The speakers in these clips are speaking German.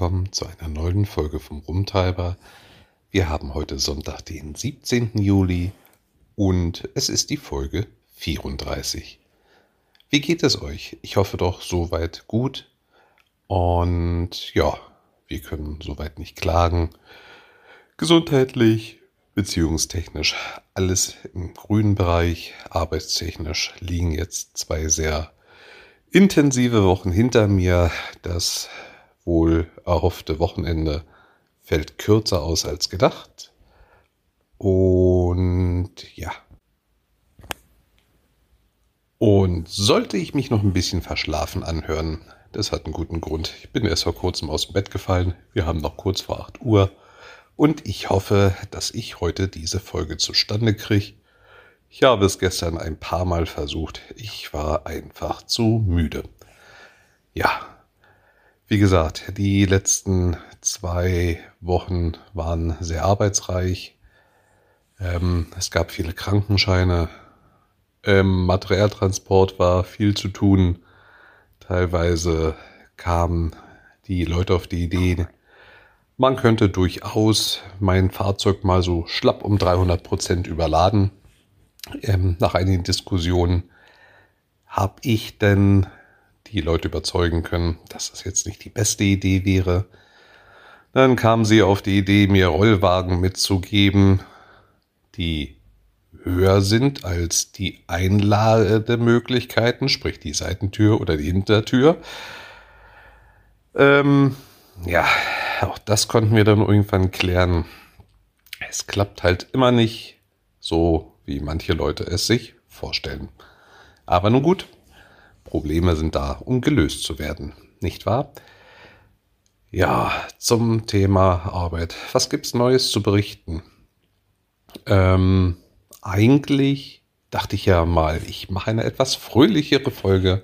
willkommen zu einer neuen Folge vom Rumtreiber. Wir haben heute Sonntag, den 17. Juli und es ist die Folge 34. Wie geht es euch? Ich hoffe doch soweit gut und ja, wir können soweit nicht klagen. Gesundheitlich, beziehungstechnisch alles im grünen Bereich, arbeitstechnisch liegen jetzt zwei sehr intensive Wochen hinter mir. Das wohl erhoffte Wochenende fällt kürzer aus als gedacht. Und ja. Und sollte ich mich noch ein bisschen verschlafen anhören, das hat einen guten Grund. Ich bin erst vor kurzem aus dem Bett gefallen. Wir haben noch kurz vor 8 Uhr. Und ich hoffe, dass ich heute diese Folge zustande kriege. Ich habe es gestern ein paar Mal versucht. Ich war einfach zu müde. Ja, wie gesagt, die letzten zwei Wochen waren sehr arbeitsreich. Ähm, es gab viele Krankenscheine. Im Materialtransport war viel zu tun. Teilweise kamen die Leute auf die Idee, man könnte durchaus mein Fahrzeug mal so schlapp um 300 Prozent überladen ähm, nach einigen Diskussionen habe ich denn die Leute überzeugen können, dass das jetzt nicht die beste Idee wäre. Dann kamen sie auf die Idee, mir Rollwagen mitzugeben, die höher sind als die Einlademöglichkeiten, sprich die Seitentür oder die Hintertür. Ähm, ja, auch das konnten wir dann irgendwann klären. Es klappt halt immer nicht so wie manche Leute es sich vorstellen. Aber nun gut, Probleme sind da, um gelöst zu werden, nicht wahr? Ja, zum Thema Arbeit. Was gibt's Neues zu berichten? Ähm, eigentlich dachte ich ja mal, ich mache eine etwas fröhlichere Folge.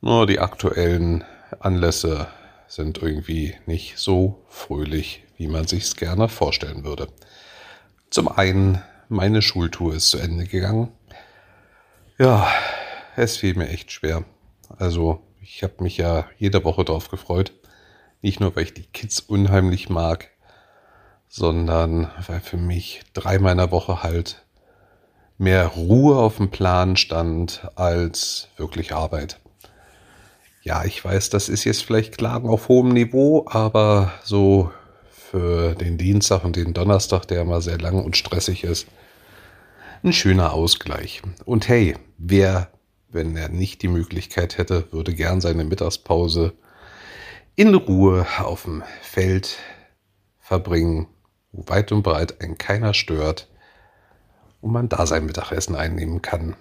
Nur die aktuellen Anlässe sind irgendwie nicht so fröhlich, wie man sich's gerne vorstellen würde. Zum einen meine Schultour ist zu Ende gegangen. Ja, es fiel mir echt schwer. Also, ich habe mich ja jede Woche darauf gefreut. Nicht nur, weil ich die Kids unheimlich mag, sondern weil für mich drei meiner Woche halt mehr Ruhe auf dem Plan stand als wirklich Arbeit. Ja, ich weiß, das ist jetzt vielleicht Klagen auf hohem Niveau, aber so für den Dienstag und den Donnerstag, der immer sehr lang und stressig ist, ein schöner Ausgleich. Und hey, wer, wenn er nicht die Möglichkeit hätte, würde gern seine Mittagspause in Ruhe auf dem Feld verbringen, wo weit und breit ein keiner stört und man da sein Mittagessen einnehmen kann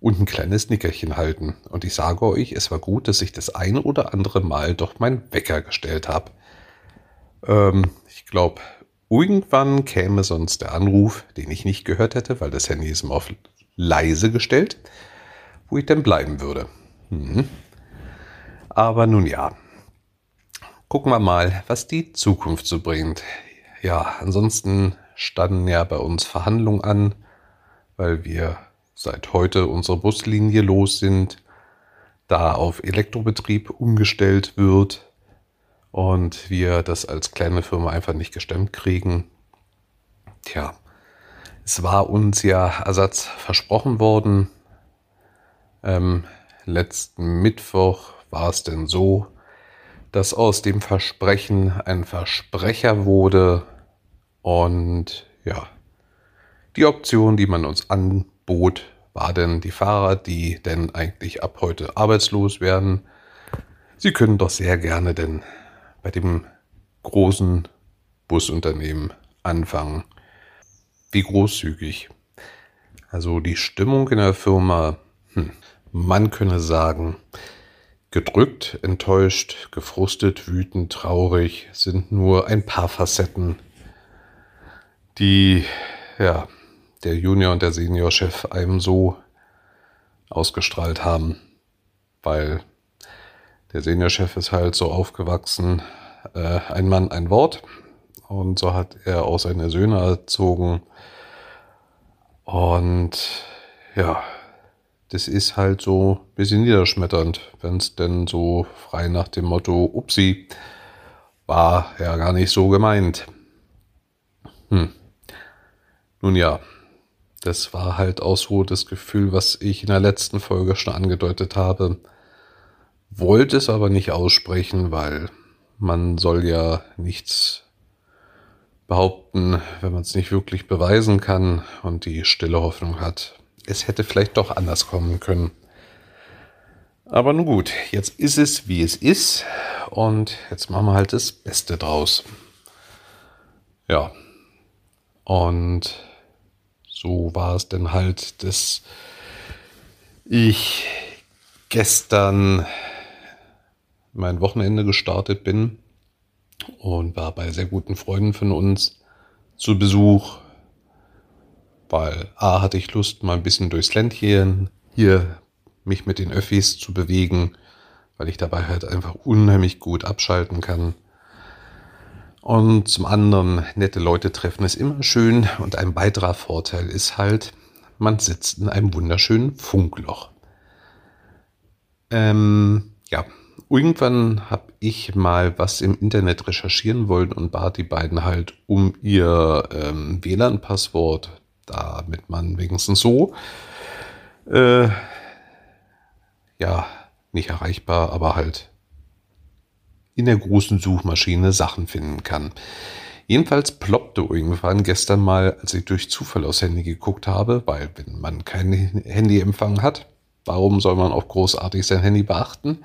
und ein kleines Nickerchen halten. Und ich sage euch, es war gut, dass ich das eine oder andere Mal doch mein Wecker gestellt habe. Ähm, ich glaube, Irgendwann käme sonst der Anruf, den ich nicht gehört hätte, weil das Handy ist immer auf leise gestellt, wo ich dann bleiben würde. Mhm. Aber nun ja, gucken wir mal, was die Zukunft so bringt. Ja, ansonsten standen ja bei uns Verhandlungen an, weil wir seit heute unsere Buslinie los sind, da auf Elektrobetrieb umgestellt wird und wir das als kleine Firma einfach nicht gestemmt kriegen. Tja, es war uns ja Ersatz versprochen worden. Ähm, letzten Mittwoch war es denn so, dass aus dem Versprechen ein Versprecher wurde und ja, die Option, die man uns anbot, war denn die Fahrer, die denn eigentlich ab heute arbeitslos werden. Sie können doch sehr gerne denn bei dem großen Busunternehmen anfangen. Wie großzügig. Also die Stimmung in der Firma, hm, man könne sagen, gedrückt, enttäuscht, gefrustet, wütend, traurig sind nur ein paar Facetten, die ja, der Junior und der Seniorchef einem so ausgestrahlt haben, weil der Seniorchef ist halt so aufgewachsen, äh, ein Mann, ein Wort. Und so hat er auch seine Söhne erzogen. Und ja, das ist halt so ein bisschen niederschmetternd, wenn es denn so frei nach dem Motto, upsi, war ja gar nicht so gemeint. Hm. Nun ja, das war halt auch so das Gefühl, was ich in der letzten Folge schon angedeutet habe. Wollte es aber nicht aussprechen, weil man soll ja nichts behaupten, wenn man es nicht wirklich beweisen kann und die stille Hoffnung hat, es hätte vielleicht doch anders kommen können. Aber nun gut, jetzt ist es, wie es ist und jetzt machen wir halt das Beste draus. Ja, und so war es denn halt, dass ich gestern mein Wochenende gestartet bin und war bei sehr guten Freunden von uns zu Besuch, weil A hatte ich Lust, mal ein bisschen durchs Ländchen hier mich mit den Öffis zu bewegen, weil ich dabei halt einfach unheimlich gut abschalten kann. Und zum anderen, nette Leute treffen ist immer schön und ein weiterer Vorteil ist halt, man sitzt in einem wunderschönen Funkloch. Ähm, ja, irgendwann habe ich mal was im Internet recherchieren wollen und bat die beiden halt um ihr ähm, WLAN-Passwort, damit man wenigstens so äh, ja nicht erreichbar, aber halt in der großen Suchmaschine Sachen finden kann. Jedenfalls ploppte irgendwann gestern mal, als ich durch Zufall aufs Handy geguckt habe, weil wenn man kein Handyempfang hat, warum soll man auch großartig sein Handy beachten?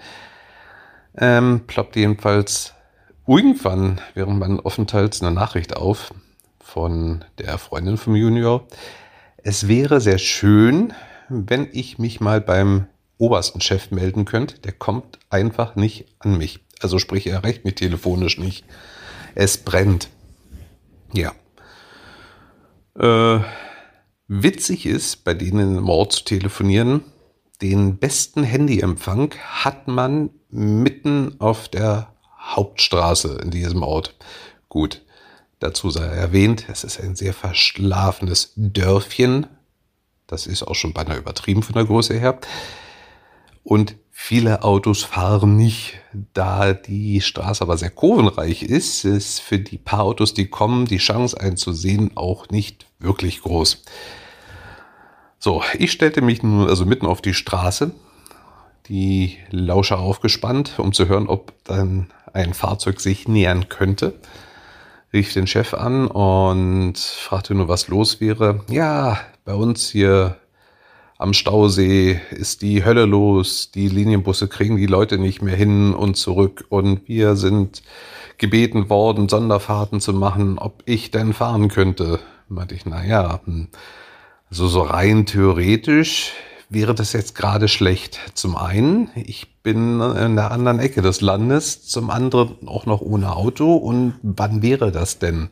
Ähm, ploppt jedenfalls irgendwann während meines Aufenthalts eine Nachricht auf von der Freundin vom Junior. Es wäre sehr schön, wenn ich mich mal beim obersten Chef melden könnte. Der kommt einfach nicht an mich. Also sprich, er erreicht mich telefonisch nicht. Es brennt. Ja. Äh, witzig ist, bei denen im Ort zu telefonieren, den besten Handyempfang hat man mitten auf der Hauptstraße in diesem Ort. Gut, dazu sei erwähnt, es ist ein sehr verschlafenes Dörfchen. Das ist auch schon beinahe übertrieben von der Größe her. Und viele Autos fahren nicht. Da die Straße aber sehr kurvenreich ist, ist für die paar Autos, die kommen, die Chance einzusehen auch nicht wirklich groß. So, ich stellte mich nun also mitten auf die Straße, die Lauscher aufgespannt, um zu hören, ob dann ein Fahrzeug sich nähern könnte. Rief den Chef an und fragte nur, was los wäre. Ja, bei uns hier am Stausee ist die Hölle los, die Linienbusse kriegen die Leute nicht mehr hin und zurück und wir sind gebeten worden, Sonderfahrten zu machen, ob ich denn fahren könnte. Meinte ich, na ja, hm. Also so rein theoretisch wäre das jetzt gerade schlecht. Zum einen, ich bin in der anderen Ecke des Landes, zum anderen auch noch ohne Auto. Und wann wäre das denn?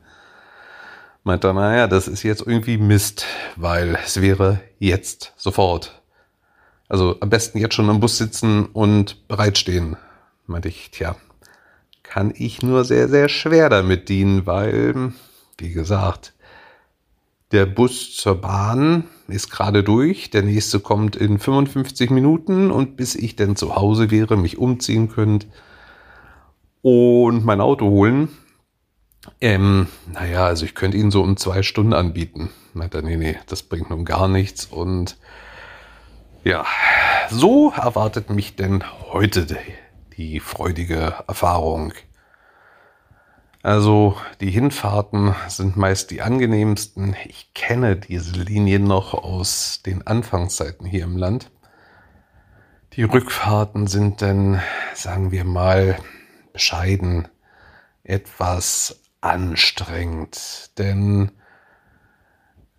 Meint er, naja, das ist jetzt irgendwie Mist, weil es wäre jetzt sofort. Also am besten jetzt schon im Bus sitzen und bereitstehen. Meinte ich, tja, kann ich nur sehr, sehr schwer damit dienen, weil, wie gesagt, der Bus zur Bahn ist gerade durch, der nächste kommt in 55 Minuten und bis ich dann zu Hause wäre, mich umziehen könnte und mein Auto holen. Ähm, naja, also ich könnte ihn so um zwei Stunden anbieten. Meint er, nee, nee, das bringt nun gar nichts. Und ja, so erwartet mich denn heute die freudige Erfahrung. Also die Hinfahrten sind meist die angenehmsten. Ich kenne diese Linien noch aus den Anfangszeiten hier im Land. Die Rückfahrten sind dann, sagen wir mal, bescheiden etwas anstrengend, denn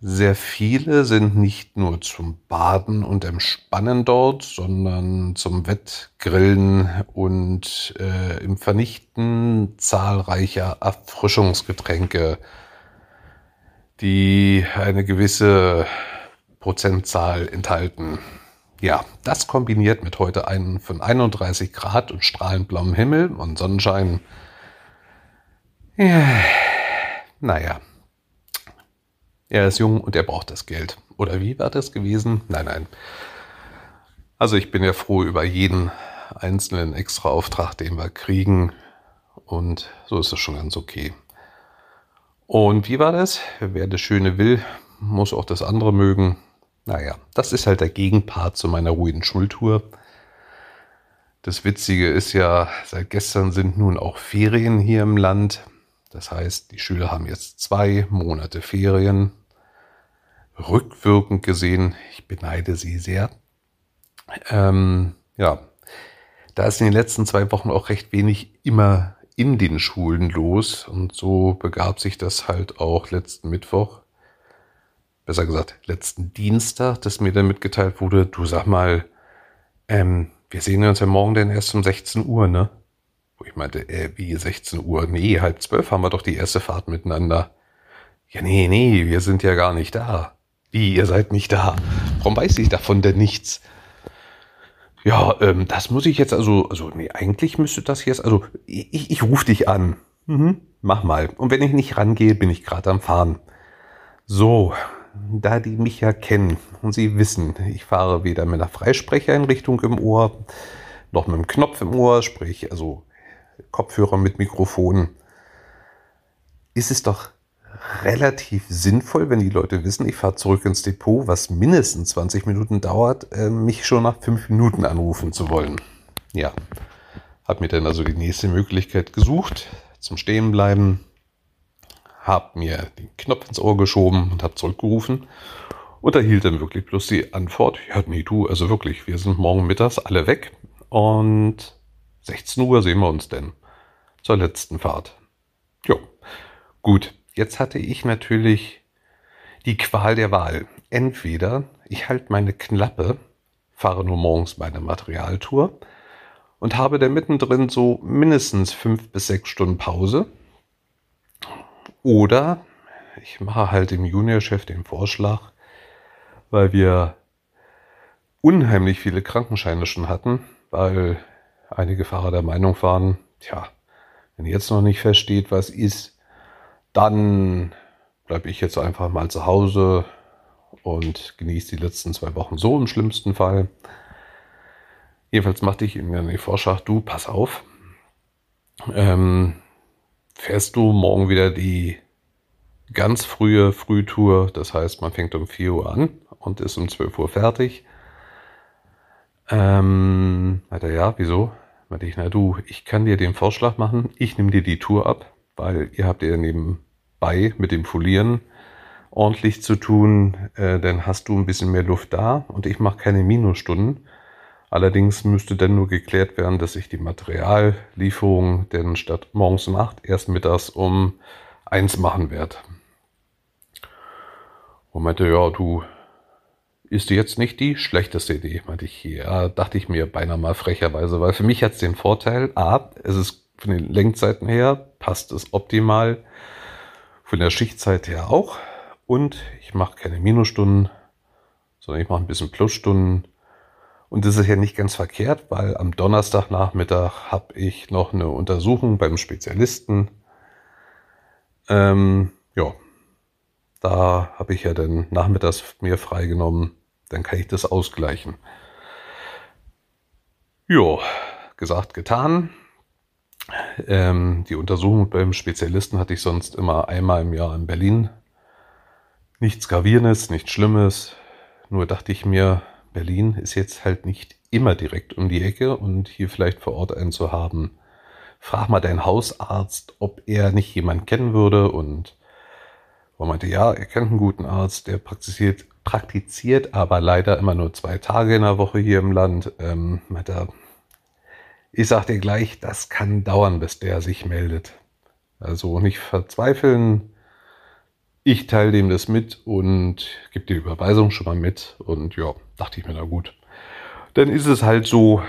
sehr viele sind nicht nur zum Baden und Entspannen dort, sondern zum Wettgrillen und äh, im Vernichten zahlreicher Erfrischungsgetränke, die eine gewisse Prozentzahl enthalten. Ja, das kombiniert mit heute einen von 31 Grad und strahlend blauem Himmel und Sonnenschein. Ja, naja, er ist jung und er braucht das Geld. Oder wie war das gewesen? Nein, nein. Also ich bin ja froh über jeden einzelnen Extraauftrag, den wir kriegen. Und so ist es schon ganz okay. Und wie war das? Wer das Schöne will, muss auch das andere mögen. Naja, das ist halt der Gegenpart zu meiner ruhigen Schultour. Das Witzige ist ja, seit gestern sind nun auch Ferien hier im Land. Das heißt, die Schüler haben jetzt zwei Monate Ferien. Rückwirkend gesehen, ich beneide sie sehr. Ähm, ja, da ist in den letzten zwei Wochen auch recht wenig immer in den Schulen los. Und so begab sich das halt auch letzten Mittwoch, besser gesagt letzten Dienstag, dass mir dann mitgeteilt wurde, du sag mal, ähm, wir sehen uns ja morgen denn erst um 16 Uhr, ne? Wo ich meinte, äh, wie 16 Uhr? Nee, halb zwölf haben wir doch die erste Fahrt miteinander. Ja, nee, nee, wir sind ja gar nicht da. Wie, ihr seid nicht da? Warum weiß ich davon denn nichts? Ja, ähm, das muss ich jetzt also, also nee, eigentlich müsste das jetzt, also ich, ich rufe dich an. Mhm, mach mal. Und wenn ich nicht rangehe, bin ich gerade am Fahren. So, da die mich ja kennen und sie wissen, ich fahre weder mit einer Freisprecheinrichtung im Ohr, noch mit einem Knopf im Ohr, sprich also Kopfhörer mit Mikrofon, ist es doch relativ sinnvoll, wenn die Leute wissen, ich fahre zurück ins Depot, was mindestens 20 Minuten dauert, äh, mich schon nach 5 Minuten anrufen zu wollen. Ja, habe mir dann also die nächste Möglichkeit gesucht zum Stehenbleiben, habe mir den Knopf ins Ohr geschoben und habe zurückgerufen. Und erhielt dann wirklich bloß die Antwort, ja nee du, also wirklich, wir sind morgen mittags alle weg und 16 Uhr sehen wir uns denn zur letzten Fahrt. Jo, gut, Jetzt hatte ich natürlich die Qual der Wahl. Entweder ich halte meine Klappe, fahre nur morgens meine Materialtour und habe da mittendrin so mindestens fünf bis sechs Stunden Pause. Oder ich mache halt dem Juniorchef den Vorschlag, weil wir unheimlich viele Krankenscheine schon hatten, weil einige Fahrer der Meinung waren, tja, wenn jetzt noch nicht feststeht, was ist, dann bleibe ich jetzt einfach mal zu Hause und genieße die letzten zwei Wochen so im schlimmsten Fall. Jedenfalls machte ich ihm dann die Vorschlag, du, pass auf, ähm, fährst du morgen wieder die ganz frühe Frühtour, das heißt, man fängt um 4 Uhr an und ist um 12 Uhr fertig. Ähm, er, ja, wieso? Meinte ich, na du, ich kann dir den Vorschlag machen, ich nehme dir die Tour ab, weil ihr habt ja neben bei mit dem Folieren ordentlich zu tun, äh, dann hast du ein bisschen mehr Luft da und ich mache keine Minusstunden. Allerdings müsste dann nur geklärt werden, dass ich die Materiallieferung denn statt morgens um 8 erst mittags um 1 machen werde. Und meinte, ja, du, ist jetzt nicht die schlechteste Idee, meinte ich. Ja, dachte ich mir beinahe mal frecherweise, weil für mich hat es den Vorteil, A, es ist von den Lenkzeiten her, passt es optimal von der Schichtzeit her auch. Und ich mache keine Minusstunden, sondern ich mache ein bisschen Plusstunden. Und das ist ja nicht ganz verkehrt, weil am Donnerstagnachmittag habe ich noch eine Untersuchung beim Spezialisten. Ähm, ja, da habe ich ja dann nachmittags mir freigenommen. Dann kann ich das ausgleichen. Jo, gesagt, getan. Ähm, die Untersuchung beim Spezialisten hatte ich sonst immer einmal im Jahr in Berlin. Nichts Gravierendes, nichts Schlimmes. Nur dachte ich mir, Berlin ist jetzt halt nicht immer direkt um die Ecke und hier vielleicht vor Ort einen zu haben. Frag mal deinen Hausarzt, ob er nicht jemanden kennen würde und er meinte, ja, er kennt einen guten Arzt, der praktiziert, praktiziert aber leider immer nur zwei Tage in der Woche hier im Land. Ähm, meinte, ich sag dir gleich, das kann dauern, bis der sich meldet. Also nicht verzweifeln. Ich teile dem das mit und gebe die Überweisung schon mal mit. Und ja, dachte ich mir, na gut. Dann ist es halt so,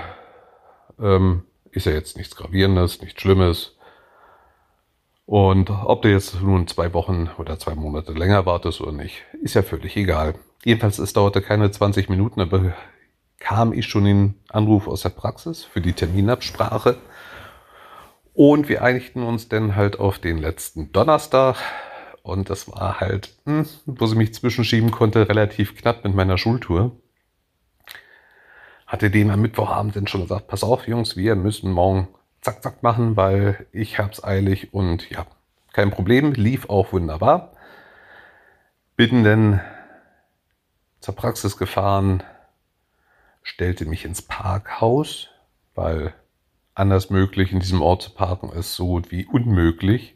ähm, ist ja jetzt nichts Gravierendes, nichts Schlimmes. Und ob du jetzt nun zwei Wochen oder zwei Monate länger wartest oder nicht, ist ja völlig egal. Jedenfalls, es dauerte keine 20 Minuten, aber kam ich schon den Anruf aus der Praxis für die Terminabsprache. Und wir einigten uns dann halt auf den letzten Donnerstag. Und das war halt, hm, wo sie mich zwischenschieben konnte, relativ knapp mit meiner Schultour. Hatte denen am Mittwochabend dann schon gesagt, pass auf, Jungs, wir müssen morgen zack, zack machen, weil ich hab's eilig und ja, kein Problem, lief auch wunderbar. Bin dann zur Praxis gefahren, stellte mich ins Parkhaus, weil anders möglich in diesem Ort zu parken ist so gut wie unmöglich.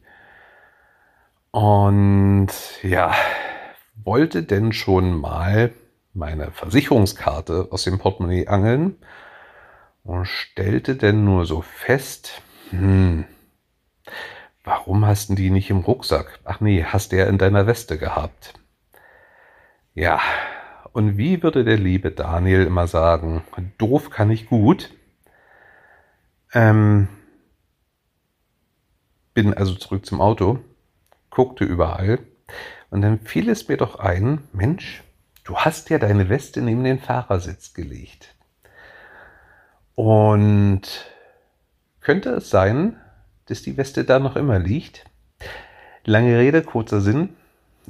Und ja, wollte denn schon mal meine Versicherungskarte aus dem Portemonnaie angeln und stellte denn nur so fest, hm, warum hast du die nicht im Rucksack? Ach nee, hast du ja in deiner Weste gehabt. Ja, und wie würde der liebe Daniel immer sagen, doof kann ich gut. Ähm, bin also zurück zum Auto, guckte überall und dann fiel es mir doch ein, Mensch, du hast ja deine Weste neben den Fahrersitz gelegt. Und könnte es sein, dass die Weste da noch immer liegt? Lange Rede, kurzer Sinn.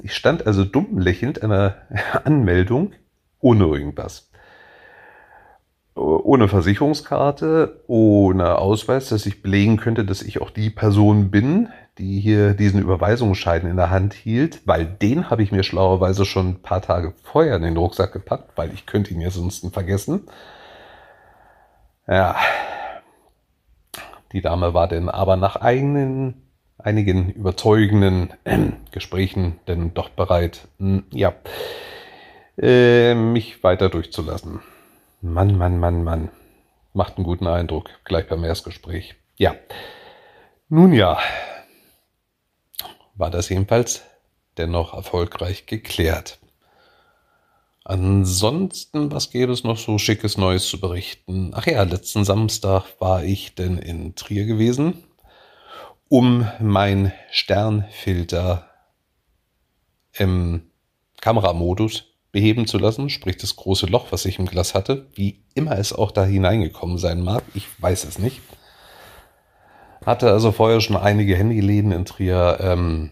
Ich stand also dumm lächelnd der Anmeldung ohne irgendwas. Ohne Versicherungskarte, ohne Ausweis, dass ich belegen könnte, dass ich auch die Person bin, die hier diesen Überweisungsschein in der Hand hielt, weil den habe ich mir schlauerweise schon ein paar Tage vorher in den Rucksack gepackt, weil ich könnte ihn ja sonst vergessen. Ja, die Dame war denn aber nach eigenen, einigen überzeugenden äh, Gesprächen denn doch bereit, mh, hm, ja, äh, mich weiter durchzulassen. Mann, Mann, Mann, Mann. Macht einen guten Eindruck, gleich beim Erstgespräch. Ja. Nun ja, war das jedenfalls dennoch erfolgreich geklärt. Ansonsten, was gäbe es noch so schickes Neues zu berichten? Ach ja, letzten Samstag war ich denn in Trier gewesen, um mein Sternfilter im Kameramodus beheben zu lassen, sprich das große Loch, was ich im Glas hatte, wie immer es auch da hineingekommen sein mag, ich weiß es nicht. Hatte also vorher schon einige Handyläden in Trier ähm,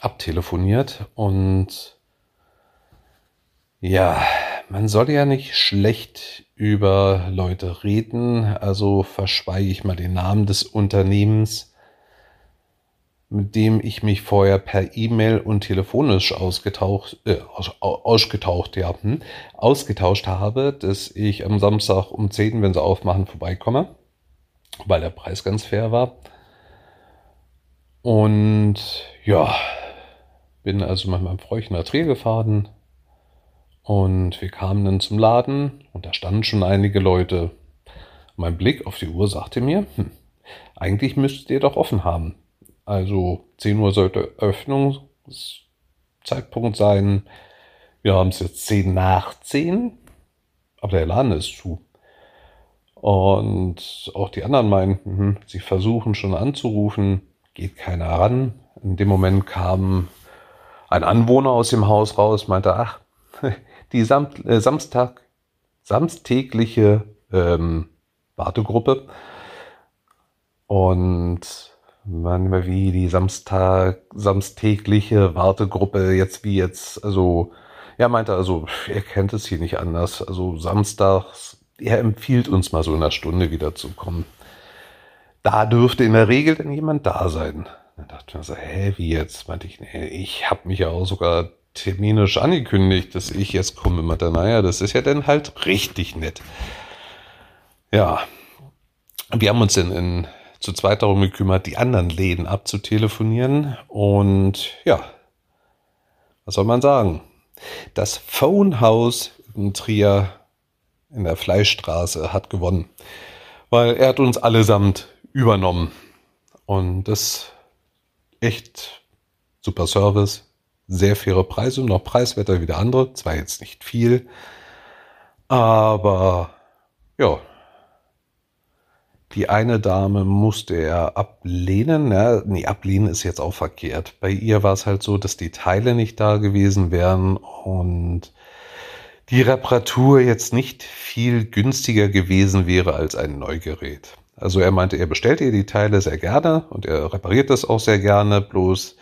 abtelefoniert und ja, man soll ja nicht schlecht über Leute reden, also verschweige ich mal den Namen des Unternehmens, mit dem ich mich vorher per E-Mail und telefonisch ausgetaucht, äh, aus, ausgetaucht, ja, hm, ausgetauscht habe, dass ich am Samstag um 10, wenn sie aufmachen, vorbeikomme, weil der Preis ganz fair war. Und ja, bin also mit meinem nach Trier gefahren, und wir kamen dann zum Laden und da standen schon einige Leute. Mein Blick auf die Uhr sagte mir, hm, eigentlich müsstet ihr doch offen haben. Also 10 Uhr sollte Öffnungszeitpunkt sein. Wir haben es jetzt 10 nach 10, aber der Laden ist zu. Und auch die anderen meinten, hm, sie versuchen schon anzurufen, geht keiner ran. In dem Moment kam ein Anwohner aus dem Haus raus, meinte, ach, die Samt, äh, Samstag, samstägliche ähm, Wartegruppe. Und manchmal wie die Samstag, samstägliche Wartegruppe jetzt wie jetzt, also er meinte also, er kennt es hier nicht anders. Also samstags, er empfiehlt uns mal so in einer Stunde wieder zu kommen. Da dürfte in der Regel denn jemand da sein. Da dachte ich mir so, hä, wie jetzt? Meinte ich, nee, ich habe mich ja auch sogar terminisch angekündigt, dass ich jetzt komme. mit der, naja, das ist ja dann halt richtig nett. Ja, wir haben uns dann in, zu zweit darum gekümmert, die anderen Läden abzutelefonieren. Und ja, was soll man sagen? Das Phonehaus in Trier in der Fleischstraße hat gewonnen, weil er hat uns allesamt übernommen. Und das echt super Service, sehr faire Preise, noch preiswerter wie der andere, zwar jetzt nicht viel, aber ja, die eine Dame musste er ablehnen. Ja, nee, ablehnen ist jetzt auch verkehrt. Bei ihr war es halt so, dass die Teile nicht da gewesen wären und die Reparatur jetzt nicht viel günstiger gewesen wäre als ein Neugerät. Also er meinte, er bestellt ihr die Teile sehr gerne und er repariert das auch sehr gerne, bloß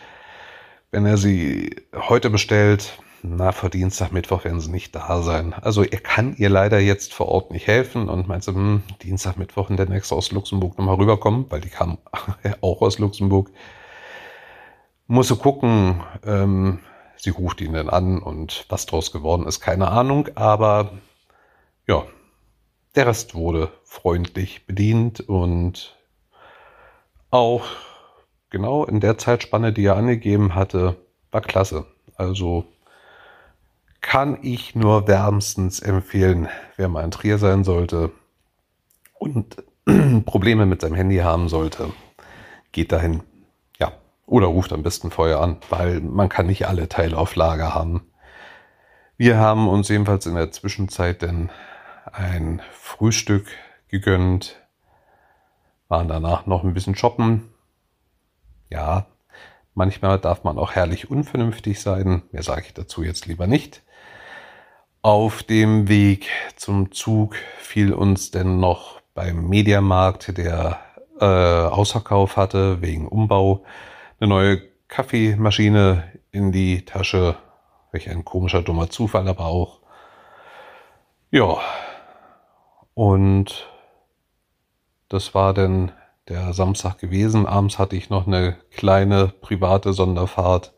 wenn er sie heute bestellt, na, vor Dienstag, Mittwoch werden sie nicht da sein. Also er kann ihr leider jetzt vor Ort nicht helfen und meinte, hm, Dienstag, Mittwoch in der nächste aus Luxemburg nochmal rüberkommen, weil die kam auch aus Luxemburg. Muss sie gucken, ähm, sie ruft ihn dann an und was draus geworden ist, keine Ahnung, aber ja, der Rest wurde freundlich bedient und auch genau in der Zeitspanne, die er angegeben hatte, war klasse. Also kann ich nur wärmstens empfehlen, wer mal in Trier sein sollte und Probleme mit seinem Handy haben sollte, geht dahin. Ja, oder ruft am besten vorher an, weil man kann nicht alle Teile auf Lager haben. Wir haben uns jedenfalls in der Zwischenzeit denn ein Frühstück gegönnt, waren danach noch ein bisschen shoppen. Ja, manchmal darf man auch herrlich unvernünftig sein. Mehr sage ich dazu jetzt lieber nicht. Auf dem Weg zum Zug fiel uns denn noch beim Mediamarkt, der äh, Ausverkauf hatte wegen Umbau, eine neue Kaffeemaschine in die Tasche. Welch ein komischer, dummer Zufall, aber auch. Ja. Und das war dann der Samstag gewesen. Abends hatte ich noch eine kleine private Sonderfahrt.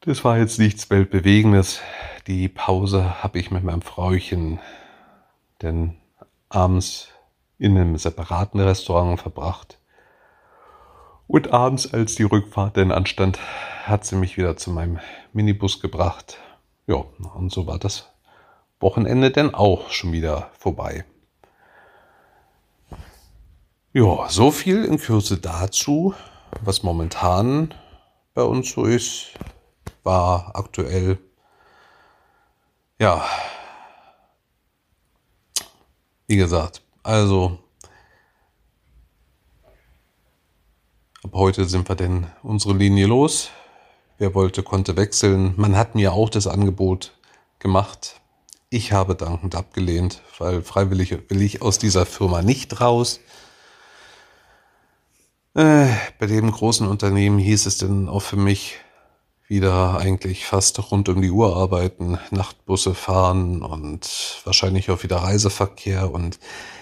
Das war jetzt nichts Weltbewegendes. Die Pause habe ich mit meinem Frauchen denn abends in einem separaten Restaurant verbracht. Und abends, als die Rückfahrt denn anstand, hat sie mich wieder zu meinem Minibus gebracht. Ja, und so war das Wochenende denn auch schon wieder vorbei. Ja, so viel in Kürze dazu, was momentan bei uns so ist, war aktuell, ja, wie gesagt, also ab heute sind wir denn unsere Linie los. Wer wollte, konnte wechseln. Man hat mir auch das Angebot gemacht. Ich habe dankend abgelehnt, weil freiwillig will ich aus dieser Firma nicht raus. Äh, bei dem großen Unternehmen hieß es denn auch für mich wieder eigentlich fast rund um die Uhr arbeiten, Nachtbusse fahren und wahrscheinlich auch wieder Reiseverkehr. Und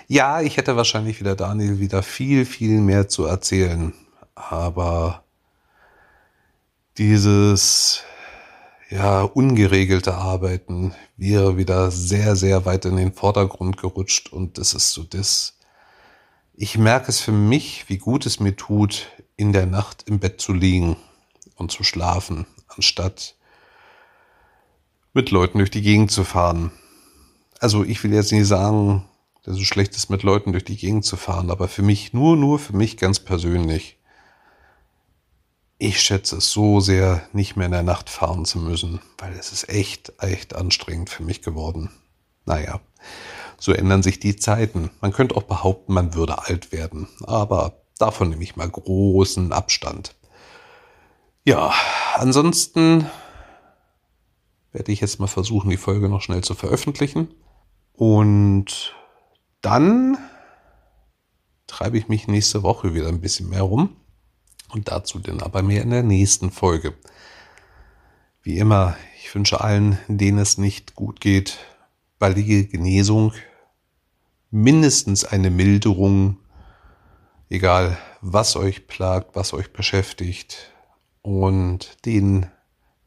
ja, ich hätte wahrscheinlich wieder Daniel wieder viel, viel mehr zu erzählen. Aber dieses ja, ungeregelte Arbeiten wäre wieder sehr, sehr weit in den Vordergrund gerutscht und das ist so das. Ich merke es für mich, wie gut es mir tut, in der Nacht im Bett zu liegen und zu schlafen, anstatt mit Leuten durch die Gegend zu fahren. Also ich will jetzt nicht sagen, dass es schlecht ist, mit Leuten durch die Gegend zu fahren, aber für mich, nur, nur für mich ganz persönlich, ich schätze es so sehr, nicht mehr in der Nacht fahren zu müssen, weil es ist echt, echt anstrengend für mich geworden. Naja, so ändern sich die Zeiten. Man könnte auch behaupten, man würde alt werden, aber davon nehme ich mal großen Abstand. Ja, ansonsten werde ich jetzt mal versuchen, die Folge noch schnell zu veröffentlichen. Und dann treibe ich mich nächste Woche wieder ein bisschen mehr rum. Und dazu dann aber mehr in der nächsten Folge. Wie immer, ich wünsche allen, denen es nicht gut geht, baldige Genesung, mindestens eine Milderung, egal was euch plagt, was euch beschäftigt, und denen,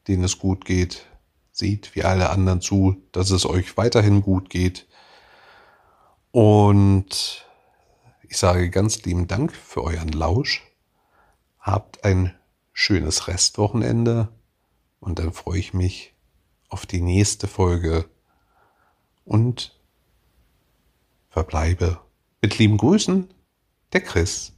denen es gut geht, seht wie alle anderen zu, dass es euch weiterhin gut geht. Und ich sage ganz lieben Dank für euren Lausch. Habt ein schönes Restwochenende und dann freue ich mich auf die nächste Folge und verbleibe mit lieben Grüßen, der Chris.